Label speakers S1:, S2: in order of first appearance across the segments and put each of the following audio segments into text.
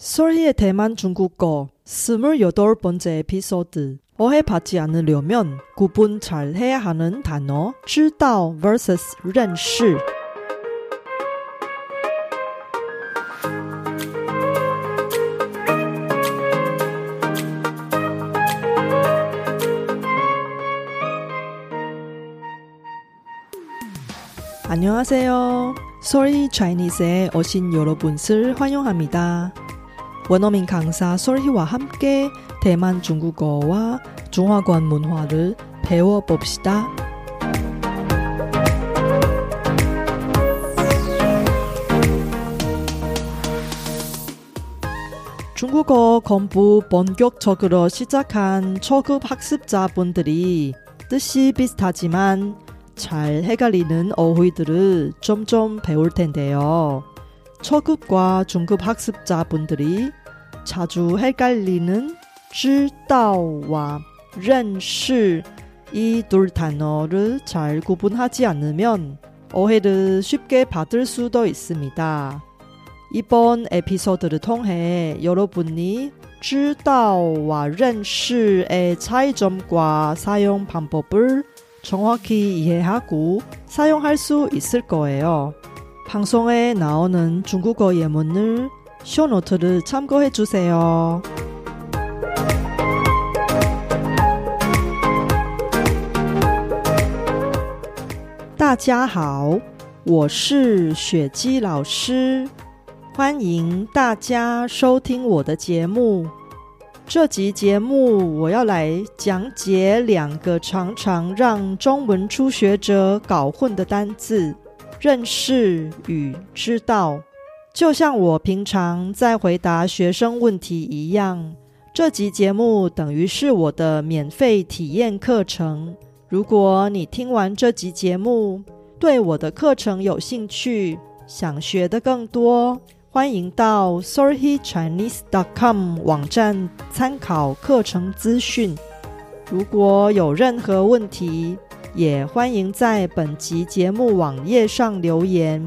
S1: 솔희의 대만 중국어 28번째 에피소드 오해받지 않으려면 구분 잘 해야 하는 단어 知道 vs 认识 안녕하세요. 솔희 차이니스에 오신 여러분을 환영합니다. 원어민 강사 솔희와 함께 대만 중국어와 중화권 문화를 배워봅시다. 중국어 공부 본격적으로 시작한 초급 학습자분들이 뜻이 비슷하지만 잘 헷갈리는 어휘들을 좀좀 배울 텐데요. 초급과 중급 학습자분들이 자주 헷갈리는 知道와 认识 이 둘 단어를 잘 구분하지 않으면 오해를 쉽게 받을 수도 있습니다. 이번 에피소드를 통해 여러분이 知道와 认识의 차이점과 사용 방법을 정확히 이해하고 사용할 수 있을 거예요. 방송에 나오는 중국어 예문을 쇼노트를 참고해 주세요. 大家好，我是雪姬老师，欢迎大家收听我的节目。这集节目我要来讲解两个常常让中文初学者搞混的单字：认识与知道。 就像我平常在回答学生问题一样，这集节目等于是我的免费体验课程。如果你听完这集节目，对我的课程有兴趣，想学的更多。欢迎到 sorrychinese.com 网站参考课程资讯。如果有任何问题，也欢迎在本集节目网页上留言。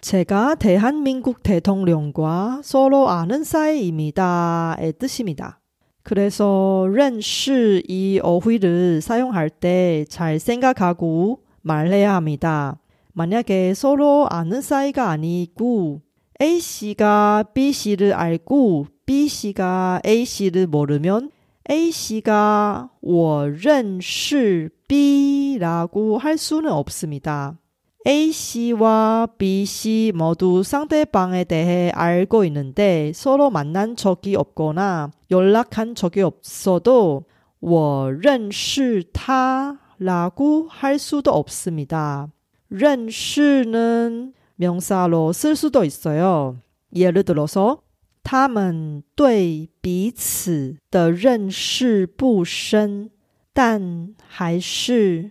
S1: 제가 대한민국 대통령과 서로 아는 사이입니다의 뜻입니다. 그래서 认识이 어휘를 사용할 때 잘 생각하고 말해야 합니다. 만약에 서로 아는 사이가 아니고 A씨가 B씨를 알고 B씨가 A씨를 모르면 A씨가 我认识 B라고 할 수는 없습니다. A씨와 B씨 모두 상대방에 대해 알고 있는데 서로 만난 적이 없거나 연락한 적이 없어도 我认识他라고 할 수도 없습니다. 认识는 명사로 쓸 수도 있어요. 예를 들어서 他们对彼此的认识不深，但还是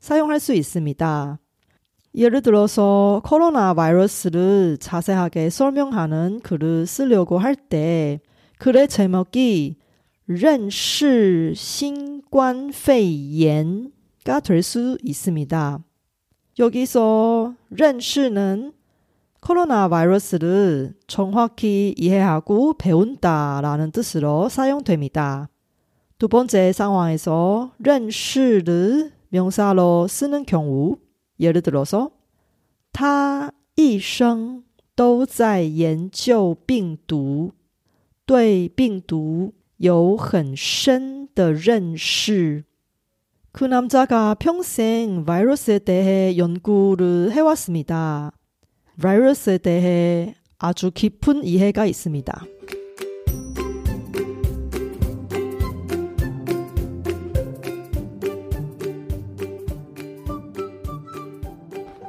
S1: 사용할 수 있습니다. 예를 들어서 코로나 바이러스를 자세하게 설명하는 글을 쓰려고 할 때 글의 제목이 认识新冠肺炎가될수있습니다여기서认识는 코로나 바이러스를 정확히 이해하고 배운다라는 뜻으로 사용됩니다. 두 번째 상황에서 认识를 명사로 쓰는 경우 예를 들어서 他一生都在研究病毒，对病毒有很深的认识。 그 남자가 평생 바이러스에 대해 연구를 해왔습니다. 바이러스에 대해 아주 깊은 이해가 있습니다.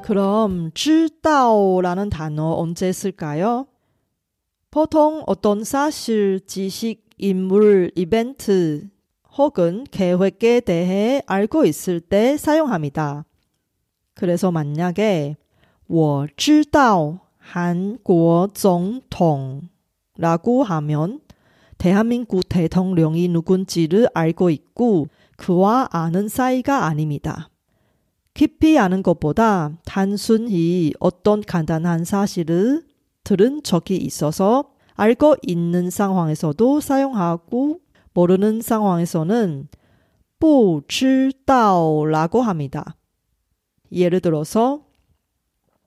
S1: 그럼 知道라는 단어 언제 쓸까요? 보통 어떤 사실, 지식, 인물, 이벤트 혹은 계획에 대해 알고 있을 때 사용합니다. 그래서 만약에 我知道 한국总统라고 하면 대한민국 대통령이 누군지를 알고 있고 그와 아는 사이가 아닙니다. 깊이 아는 것보다 단순히 어떤 간단한 사실을 들은 적이 있어서 알고 있는 상황에서도 사용하고 모르는 상황에서는 不知道라고 합니다. 예를 들어서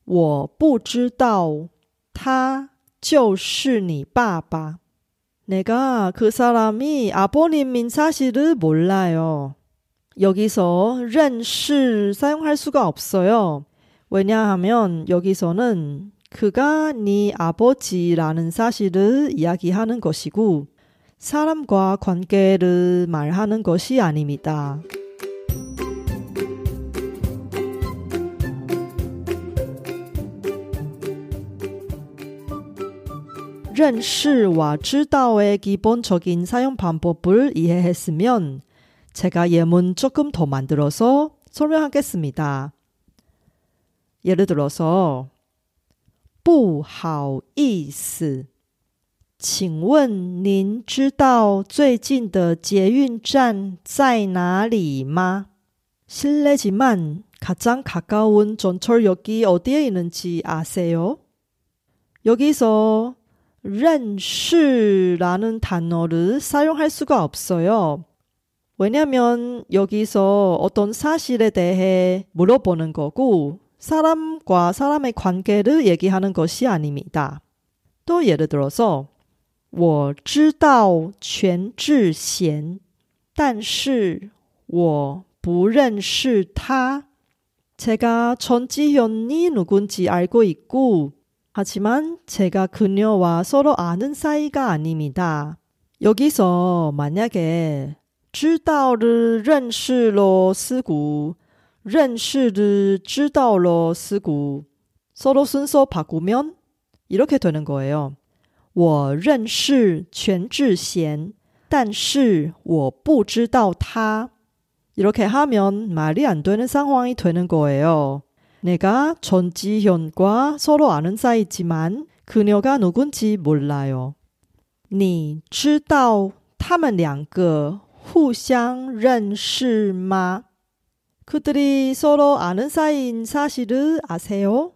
S1: 我不知道他就是你爸爸. 내가 그 사람이 아버님인 사실을 몰라요. 여기서 认识 사용할 수가 없어요. 왜냐하면 여기서는 그가 네 아버지라는 사실을 이야기하는 것이고 사람과 관계를 말하는 것이 아닙니다. 认识와知道의 기본적인 사용 방법을 이해했으면 제가 예문 조금 더 만들어서 설명하겠습니다. 예를 들어서 不好意思请问您知道最近的捷运站在哪里吗 실례지만 가장 가까운 전철역이 어디에 있는지 아세요? 여기서 认识라는 단어를 사용할 수가 없어요. 왜냐면 여기서 어떤 사실에 대해 물어보는 거고 사람과 사람의 관계를 얘기하는 것이 아닙니다. 또 예를 들어서 我知道全智贤但是我不认识他 제가 전지현이 누군지 알고 있고 하지만 제가 그녀와 서로 아는 사이가 아닙니다. 여기서 만약에 知道를认识로 쓰고 认识를 知道로 쓰고 서로 순서 바꾸면 이렇게 되는 거예요. 我认识全智贤但是我不知道他 이렇게 하면 말이 안 되는 상황이 되는 거예요. 내가 전지현과 서로 아는 사이지만 그녀가 누군지 몰라요. 你知道他们两个 互相认识吗? 그들이 서로 아는 사이인 사실을 아세요?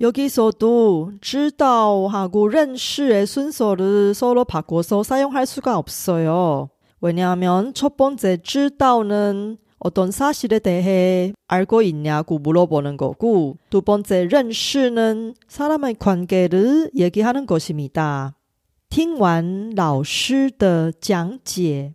S1: 여기서도 知道하고 认识의 순서를 서로 바꿔서 사용할 수가 없어요. 왜냐하면 첫 번째 知道는 어떤 사실에 대해 알고 있냐고 물어보는 거고 두 번째 认识는 사람의 관계를 얘기하는 것입니다. 听完老师的讲解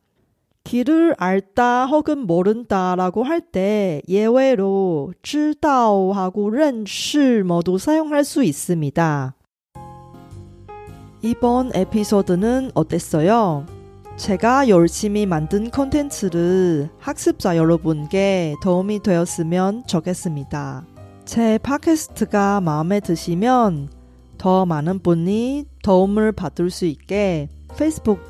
S1: 길을 알다 혹은 모른다라고 할 때 예외로 知道하고 认识 모두 사용할 수 있습니다. 이번 에피소드는 어땠어요? 제가 열심히 만든 콘텐츠를 학습자 여러분께 도움이 되었으면 좋겠습니다. 제 팟캐스트가 마음에 드시면 더 많은 분이 도움을 받을 수 있게 페이스북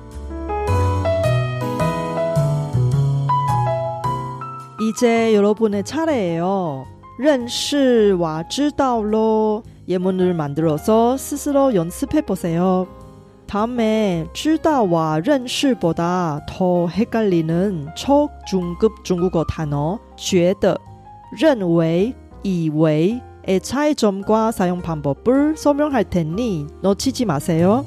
S1: 이제 여러분의 차례예요. 认识와 知道로 예문을 만들어서 스스로 연습해 보세요. 다음에 知道와 认识보다 더 헷갈리는 초중급 중국어 단어 觉得,认为,以为의 차이점과 사용 방법을 설명할 테니 놓치지 마세요.